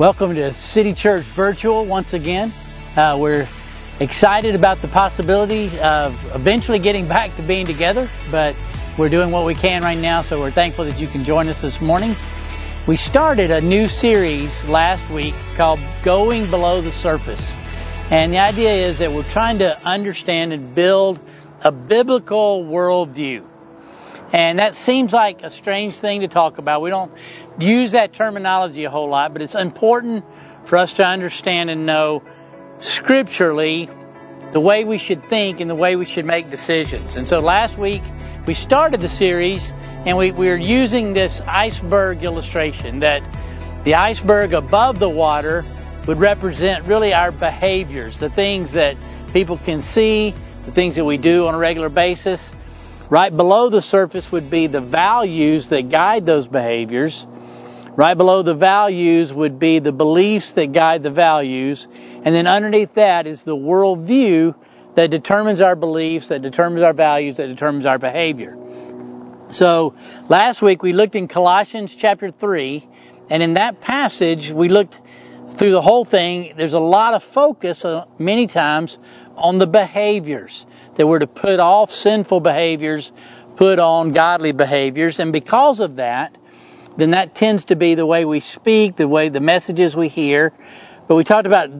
Welcome to City Church Virtual once again. Uh, we're excited about the possibility of eventually getting back to being together, but we're doing what we can right now, so we're thankful that you can join us this morning. We started a new series last week called Going Below the Surface. And the idea is that we're trying to understand and build a biblical worldview. And that seems like a strange thing to talk about. We don't use that terminology a whole lot, but it's important for us to understand and know scripturally the way we should think and the way we should make decisions. And so last week we started the series and we, we were using this iceberg illustration that the iceberg above the water would represent really our behaviors, the things that people can see, the things that we do on a regular basis. Right below the surface would be the values that guide those behaviors. Right below the values would be the beliefs that guide the values. And then underneath that is the worldview that determines our beliefs, that determines our values, that determines our behavior. So last week we looked in Colossians chapter 3, and in that passage we looked through the whole thing. There's a lot of focus uh, many times on the behaviors that we're to put off sinful behaviors, put on godly behaviors, and because of that, then that tends to be the way we speak, the way the messages we hear. But we talked about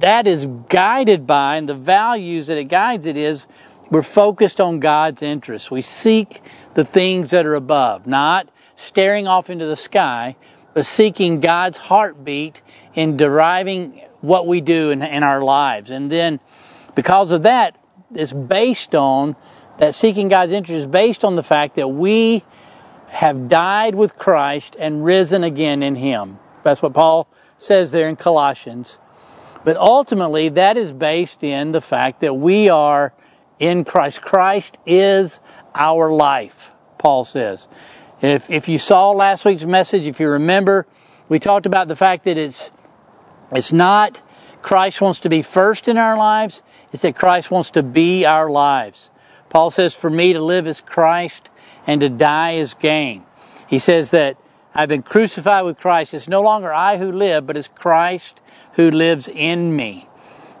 that is guided by, and the values that it guides it is, we're focused on God's interests. We seek the things that are above, not staring off into the sky, but seeking God's heartbeat in deriving what we do in, in our lives. And then because of that, it's based on that seeking God's interest is based on the fact that we have died with Christ and risen again in Him. That's what Paul says there in Colossians. But ultimately, that is based in the fact that we are in Christ. Christ is our life, Paul says. If, if you saw last week's message, if you remember, we talked about the fact that it's, it's not Christ wants to be first in our lives, it's that Christ wants to be our lives. Paul says, For me to live is Christ and to die is gain. He says that I've been crucified with Christ. It's no longer I who live, but it's Christ who lives in me.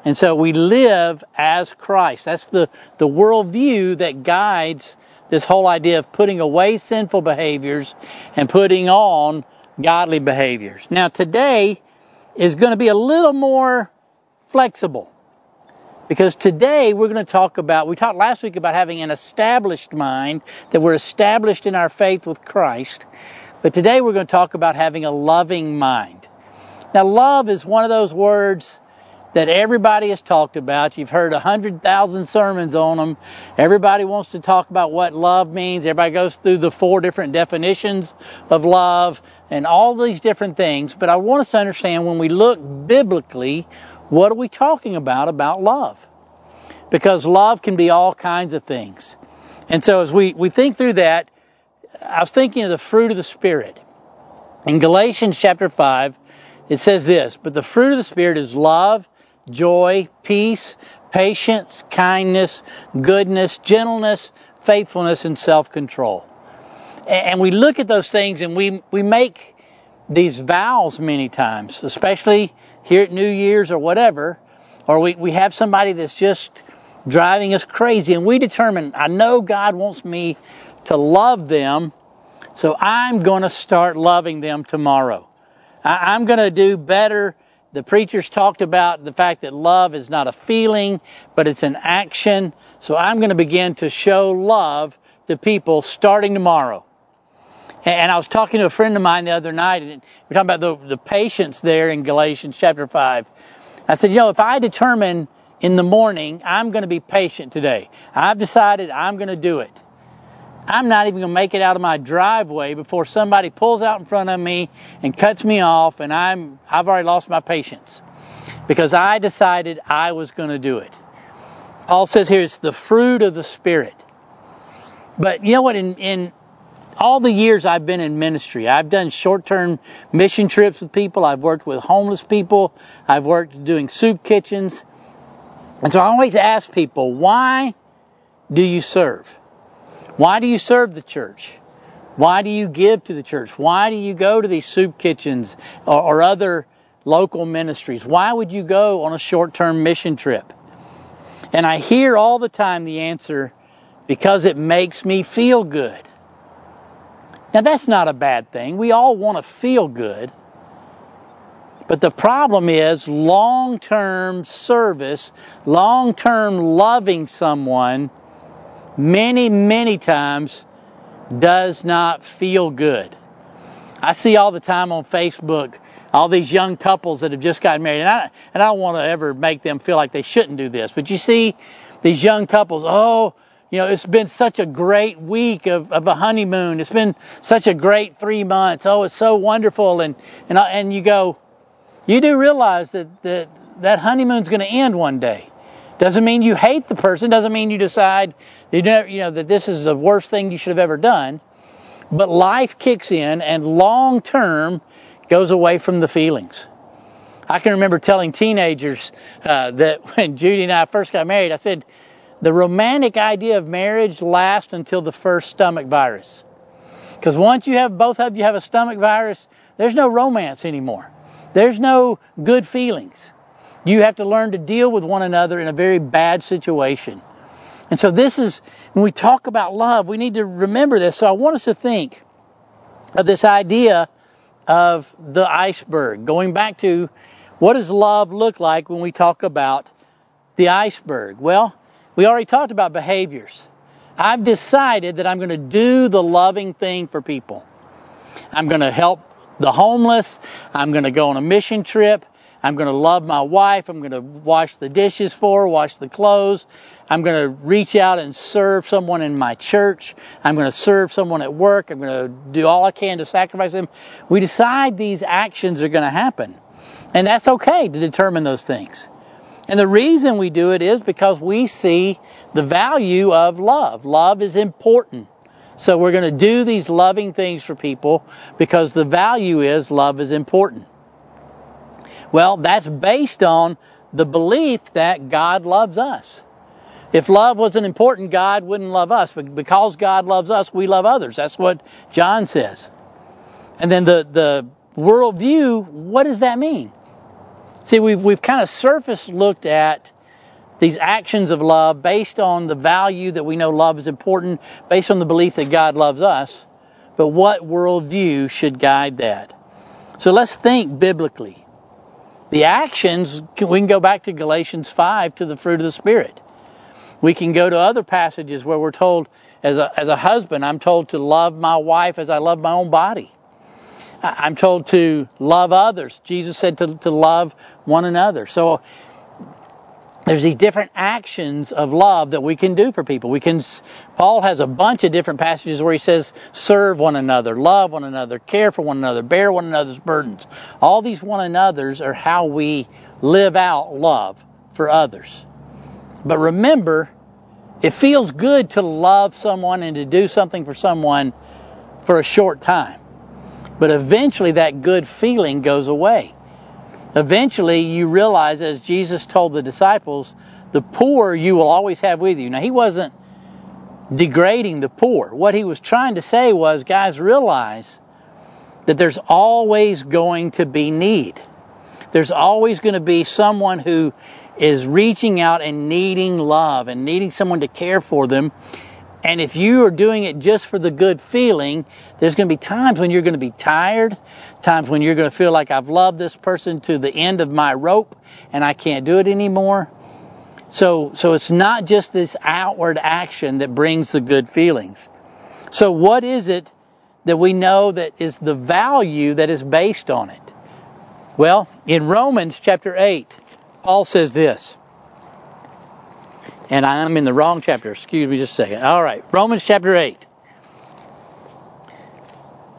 And so we live as Christ. That's the, the worldview that guides this whole idea of putting away sinful behaviors and putting on godly behaviors. Now today is going to be a little more flexible. Because today we're going to talk about, we talked last week about having an established mind, that we're established in our faith with Christ. But today we're going to talk about having a loving mind. Now, love is one of those words that everybody has talked about. You've heard a hundred thousand sermons on them. Everybody wants to talk about what love means. Everybody goes through the four different definitions of love and all these different things. But I want us to understand when we look biblically, what are we talking about about love? Because love can be all kinds of things. And so as we, we think through that, I was thinking of the fruit of the Spirit. In Galatians chapter 5, it says this, but the fruit of the Spirit is love, joy, peace, patience, kindness, goodness, gentleness, faithfulness, and self-control. And we look at those things and we, we make these vows many times, especially here at New Year's or whatever, or we, we have somebody that's just driving us crazy and we determine, I know God wants me to love them, so I'm going to start loving them tomorrow. I, I'm going to do better. The preachers talked about the fact that love is not a feeling, but it's an action. So I'm going to begin to show love to people starting tomorrow. And I was talking to a friend of mine the other night, and we're talking about the, the patience there in Galatians chapter 5. I said, you know, if I determine in the morning I'm going to be patient today, I've decided I'm going to do it. I'm not even going to make it out of my driveway before somebody pulls out in front of me and cuts me off, and I'm I've already lost my patience because I decided I was going to do it. Paul says here it's the fruit of the spirit. But you know what? In, in all the years I've been in ministry, I've done short-term mission trips with people. I've worked with homeless people. I've worked doing soup kitchens. And so I always ask people, why do you serve? Why do you serve the church? Why do you give to the church? Why do you go to these soup kitchens or, or other local ministries? Why would you go on a short term mission trip? And I hear all the time the answer because it makes me feel good. Now, that's not a bad thing. We all want to feel good. But the problem is long term service, long term loving someone, many, many times does not feel good. I see all the time on Facebook all these young couples that have just gotten married, and I, and I don't want to ever make them feel like they shouldn't do this, but you see these young couples, oh, you know, it's been such a great week of, of a honeymoon. It's been such a great three months. Oh, it's so wonderful. And, and, and you go, you do realize that, that that honeymoon's going to end one day. Doesn't mean you hate the person. Doesn't mean you decide you know, you know that this is the worst thing you should have ever done. But life kicks in, and long term goes away from the feelings. I can remember telling teenagers uh, that when Judy and I first got married, I said, the romantic idea of marriage lasts until the first stomach virus. Because once you have both of you have a stomach virus, there's no romance anymore. There's no good feelings. You have to learn to deal with one another in a very bad situation. And so this is when we talk about love, we need to remember this. So I want us to think of this idea of the iceberg. Going back to what does love look like when we talk about the iceberg? Well, we already talked about behaviors. I've decided that I'm going to do the loving thing for people. I'm going to help the homeless. I'm going to go on a mission trip. I'm going to love my wife. I'm going to wash the dishes for her, wash the clothes. I'm going to reach out and serve someone in my church. I'm going to serve someone at work. I'm going to do all I can to sacrifice them. We decide these actions are going to happen. And that's okay to determine those things. And the reason we do it is because we see the value of love. Love is important. So we're going to do these loving things for people because the value is love is important. Well, that's based on the belief that God loves us. If love wasn't important, God wouldn't love us. But because God loves us, we love others. That's what John says. And then the, the worldview, what does that mean? See, we've, we've kind of surface looked at these actions of love based on the value that we know love is important, based on the belief that God loves us. But what worldview should guide that? So let's think biblically. The actions, we can go back to Galatians 5 to the fruit of the Spirit. We can go to other passages where we're told, as a, as a husband, I'm told to love my wife as I love my own body. I'm told to love others. Jesus said to, to love one another. So there's these different actions of love that we can do for people. We can Paul has a bunch of different passages where he says serve one another, love one another, care for one another, bear one another's burdens. All these one another's are how we live out love for others. But remember, it feels good to love someone and to do something for someone for a short time. But eventually that good feeling goes away. Eventually you realize, as Jesus told the disciples, the poor you will always have with you. Now he wasn't degrading the poor. What he was trying to say was, guys, realize that there's always going to be need. There's always going to be someone who is reaching out and needing love and needing someone to care for them. And if you are doing it just for the good feeling, there's going to be times when you're going to be tired, times when you're going to feel like I've loved this person to the end of my rope and I can't do it anymore. So, so it's not just this outward action that brings the good feelings. So what is it that we know that is the value that is based on it? Well, in Romans chapter 8, Paul says this. And I'm in the wrong chapter. Excuse me just a second. All right. Romans chapter 8.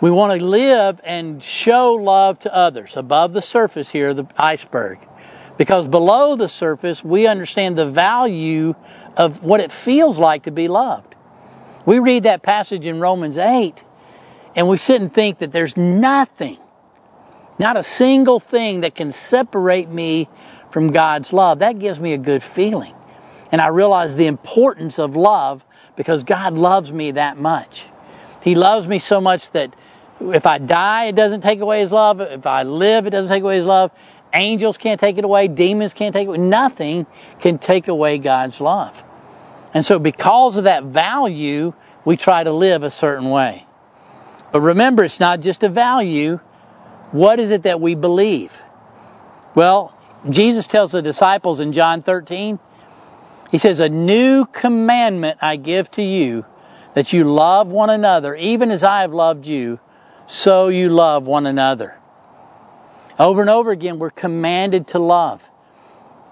we want to live and show love to others above the surface here, the iceberg. Because below the surface, we understand the value of what it feels like to be loved. We read that passage in Romans 8 and we sit and think that there's nothing, not a single thing that can separate me from God's love. That gives me a good feeling. And I realize the importance of love because God loves me that much. He loves me so much that if I die, it doesn't take away his love. If I live, it doesn't take away his love. Angels can't take it away. Demons can't take it away. Nothing can take away God's love. And so, because of that value, we try to live a certain way. But remember, it's not just a value. What is it that we believe? Well, Jesus tells the disciples in John 13, He says, A new commandment I give to you, that you love one another, even as I have loved you, so you love one another. Over and over again, we're commanded to love.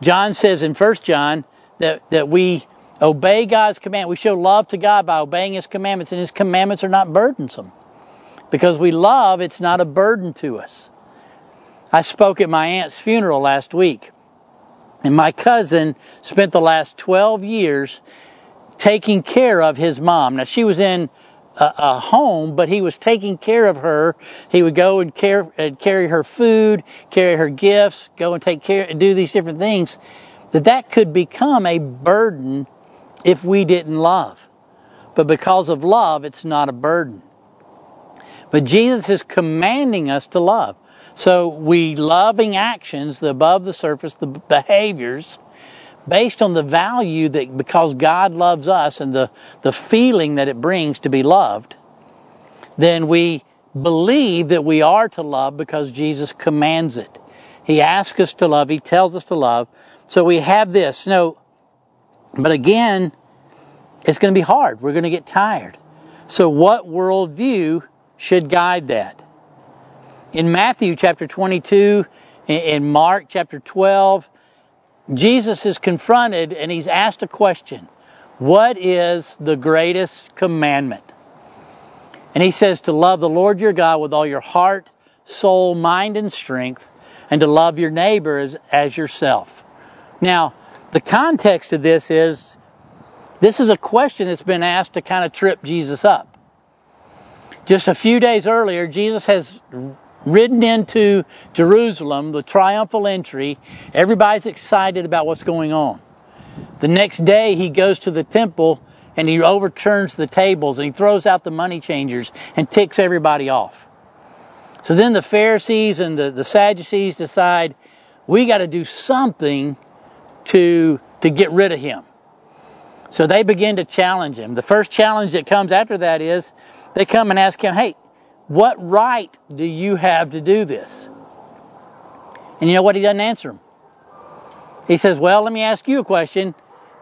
John says in 1 John that, that we obey God's command. We show love to God by obeying His commandments, and His commandments are not burdensome. Because we love, it's not a burden to us. I spoke at my aunt's funeral last week, and my cousin spent the last 12 years taking care of his mom. Now, she was in a, a, home, but he was taking care of her. He would go and, care, and carry her food, carry her gifts, go and take care, and do these different things. That that could become a burden if we didn't love. But because of love, it's not a burden. But Jesus is commanding us to love. So we loving actions, the above the surface, the behaviors, based on the value that because God loves us and the, the feeling that it brings to be loved, then we believe that we are to love because Jesus commands it. He asks us to love, He tells us to love. So we have this. No, but again, it's going to be hard. We're going to get tired. So what worldview should guide that? In Matthew chapter 22, in Mark chapter 12, Jesus is confronted and he's asked a question What is the greatest commandment? And he says to love the Lord your God with all your heart, soul, mind, and strength, and to love your neighbor as, as yourself. Now, the context of this is this is a question that's been asked to kind of trip Jesus up. Just a few days earlier, Jesus has ridden into Jerusalem, the triumphal entry. Everybody's excited about what's going on. The next day, he goes to the temple and he overturns the tables and he throws out the money changers and ticks everybody off. So then the Pharisees and the, the Sadducees decide we got to do something to, to get rid of him. So they begin to challenge him. The first challenge that comes after that is they come and ask him, hey, what right do you have to do this? And you know what? He doesn't answer him. He says, Well, let me ask you a question.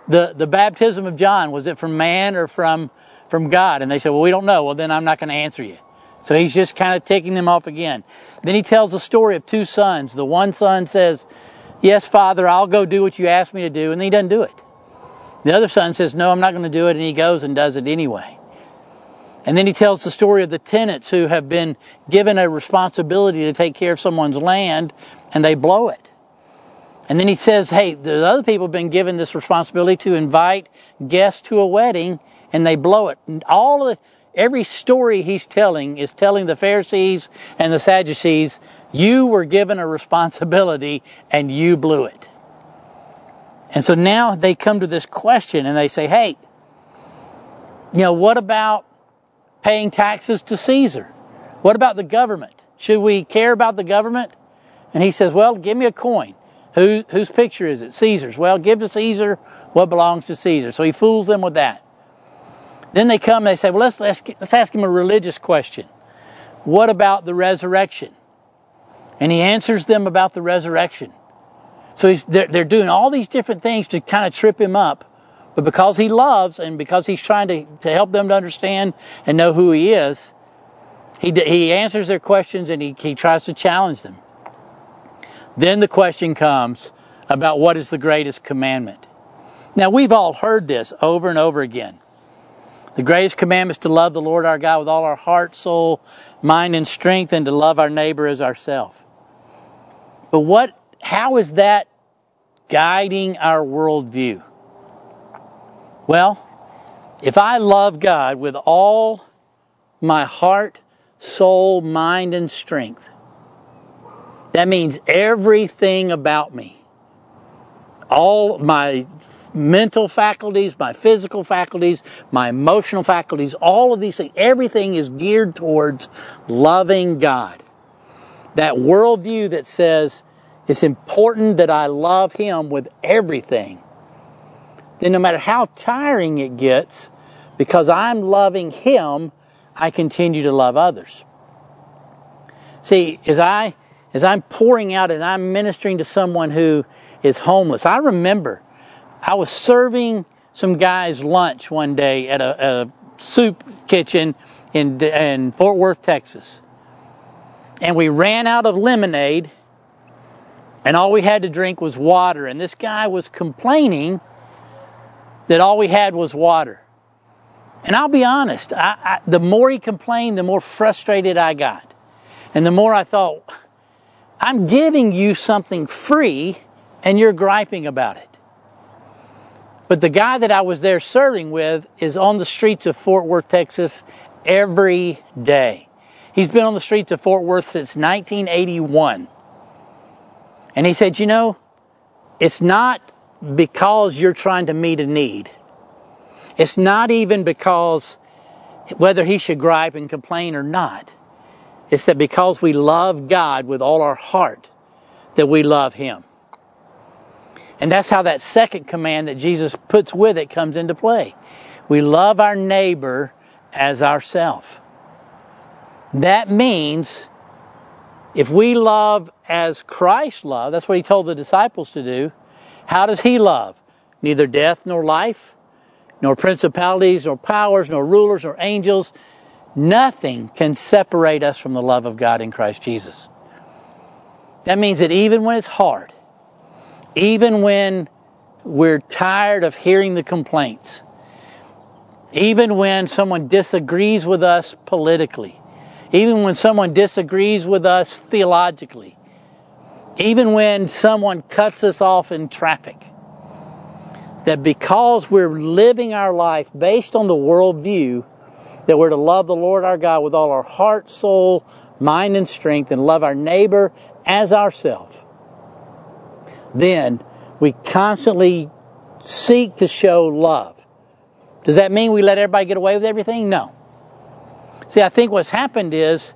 The, the baptism of John, was it from man or from, from God? And they said, Well, we don't know. Well, then I'm not going to answer you. So he's just kind of taking them off again. Then he tells the story of two sons. The one son says, Yes, Father, I'll go do what you asked me to do. And he doesn't do it. The other son says, No, I'm not going to do it. And he goes and does it anyway. And then he tells the story of the tenants who have been given a responsibility to take care of someone's land and they blow it. And then he says, hey, the other people have been given this responsibility to invite guests to a wedding and they blow it. And all of the, every story he's telling is telling the Pharisees and the Sadducees, you were given a responsibility and you blew it. And so now they come to this question and they say, hey, you know, what about paying taxes to Caesar? What about the government? Should we care about the government? And he says, Well, give me a coin. Who, whose picture is it? Caesar's. Well, give to Caesar what belongs to Caesar. So he fools them with that. Then they come and they say, Well, let's, let's, let's ask him a religious question. What about the resurrection? And he answers them about the resurrection. So they're, they're doing all these different things to kind of trip him up. But because he loves and because he's trying to, to help them to understand and know who he is, he, he answers their questions and he, he tries to challenge them. Then the question comes about what is the greatest commandment. Now, we've all heard this over and over again. The greatest commandment is to love the Lord our God with all our heart, soul, mind, and strength, and to love our neighbor as ourselves. But what, how is that guiding our worldview? Well, if I love God with all my heart, soul, mind, and strength, that means everything about me. All my mental faculties, my physical faculties, my emotional faculties, all of these things, everything is geared towards loving God. That worldview that says it's important that I love Him with everything. Then no matter how tiring it gets, because I'm loving Him, I continue to love others. See, as I as I'm pouring out and I'm ministering to someone who is homeless, I remember I was serving some guys lunch one day at a, a soup kitchen in, in Fort Worth, Texas. And we ran out of lemonade, and all we had to drink was water. And this guy was complaining that all we had was water. And I'll be honest, I, I, the more he complained, the more frustrated I got. And the more I thought, I'm giving you something free, and you're griping about it. But the guy that I was there serving with is on the streets of Fort Worth, Texas every day. He's been on the streets of Fort Worth since 1981. And he said, You know, it's not because you're trying to meet a need. It's not even because whether he should gripe and complain or not. It's that because we love God with all our heart, that we love Him. And that's how that second command that Jesus puts with it comes into play. We love our neighbor as ourself. That means if we love as Christ loved, that's what he told the disciples to do. How does he love? Neither death nor life, nor principalities, nor powers, nor rulers, nor angels. Nothing can separate us from the love of God in Christ Jesus. That means that even when it's hard, even when we're tired of hearing the complaints, even when someone disagrees with us politically, even when someone disagrees with us theologically, even when someone cuts us off in traffic, that because we're living our life based on the worldview that we're to love the Lord our God with all our heart, soul, mind, and strength, and love our neighbor as ourselves, then we constantly seek to show love. Does that mean we let everybody get away with everything? No. See, I think what's happened is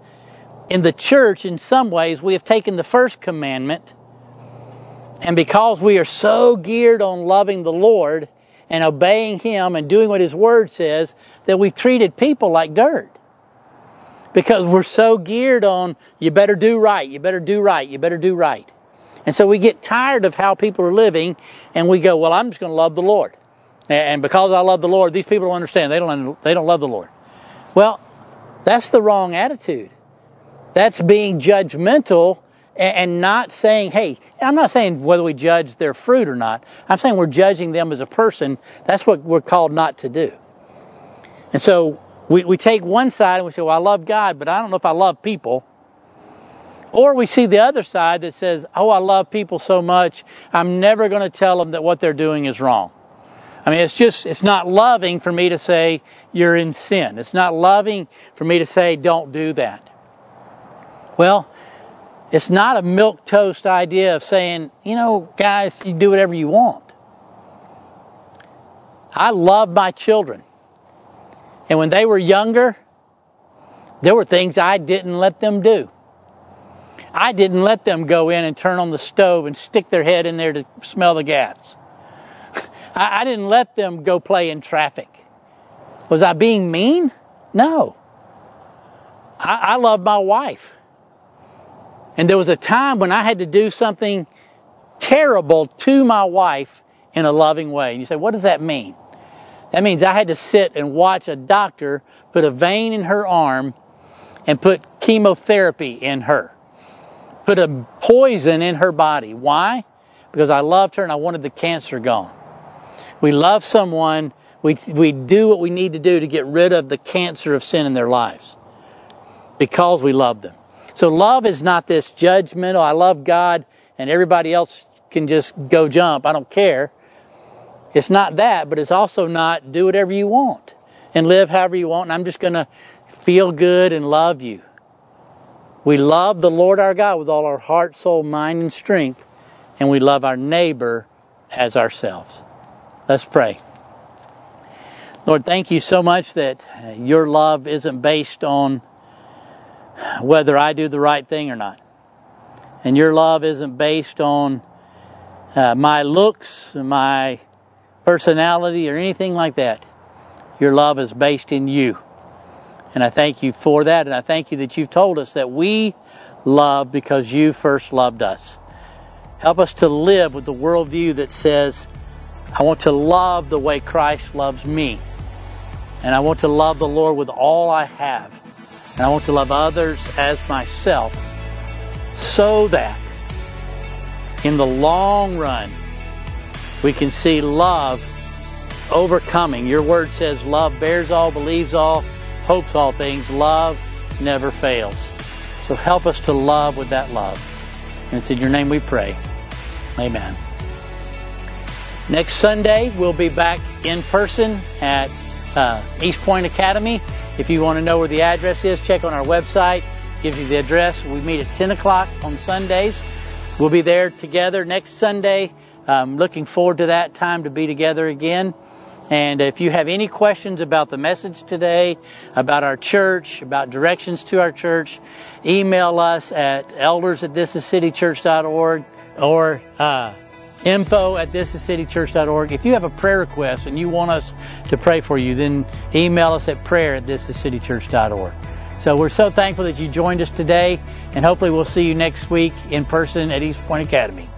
in the church, in some ways, we have taken the first commandment, and because we are so geared on loving the Lord and obeying Him and doing what His Word says, that we've treated people like dirt. Because we're so geared on, you better do right, you better do right, you better do right. And so we get tired of how people are living and we go, well, I'm just going to love the Lord. And because I love the Lord, these people don't understand. They don't, they don't love the Lord. Well, that's the wrong attitude. That's being judgmental and not saying, hey, I'm not saying whether we judge their fruit or not. I'm saying we're judging them as a person. That's what we're called not to do. And so we, we take one side and we say, well, I love God, but I don't know if I love people. Or we see the other side that says, oh, I love people so much, I'm never going to tell them that what they're doing is wrong. I mean, it's just, it's not loving for me to say you're in sin. It's not loving for me to say don't do that. Well, it's not a milk toast idea of saying, you know, guys, you do whatever you want. I love my children. And when they were younger, there were things I didn't let them do. I didn't let them go in and turn on the stove and stick their head in there to smell the gas. I, didn't let them go play in traffic. Was I being mean? No. I, I love my wife. And there was a time when I had to do something terrible to my wife in a loving way. And you say, what does that mean? That means I had to sit and watch a doctor put a vein in her arm and put chemotherapy in her put a poison in her body. Why? Because I loved her and I wanted the cancer gone. We love someone, we, we do what we need to do to get rid of the cancer of sin in their lives because we love them. So love is not this judgmental, I love God and everybody else can just go jump. I don't care. It's not that, but it's also not do whatever you want and live however you want. And I'm just going to feel good and love you. We love the Lord our God with all our heart, soul, mind, and strength, and we love our neighbor as ourselves. Let's pray. Lord, thank you so much that your love isn't based on whether I do the right thing or not. And your love isn't based on uh, my looks, my personality, or anything like that. Your love is based in you. And I thank you for that. And I thank you that you've told us that we love because you first loved us. Help us to live with the worldview that says, I want to love the way Christ loves me. And I want to love the Lord with all I have. And I want to love others as myself so that in the long run we can see love overcoming. Your word says love bears all, believes all, hopes all things. Love never fails. So help us to love with that love. And it's in your name we pray. Amen. Next Sunday, we'll be back in person at uh, East Point Academy. If you want to know where the address is, check on our website. Gives you the address. We meet at 10 o'clock on Sundays. We'll be there together next Sunday. Um, looking forward to that time to be together again. And if you have any questions about the message today, about our church, about directions to our church, email us at elders at thisiscitychurch.org or uh, info at thisiscitychurch.org. If you have a prayer request and you want us to pray for you, then email us at prayer at thisiscitychurch.org. So we're so thankful that you joined us today, and hopefully we'll see you next week in person at East Point Academy.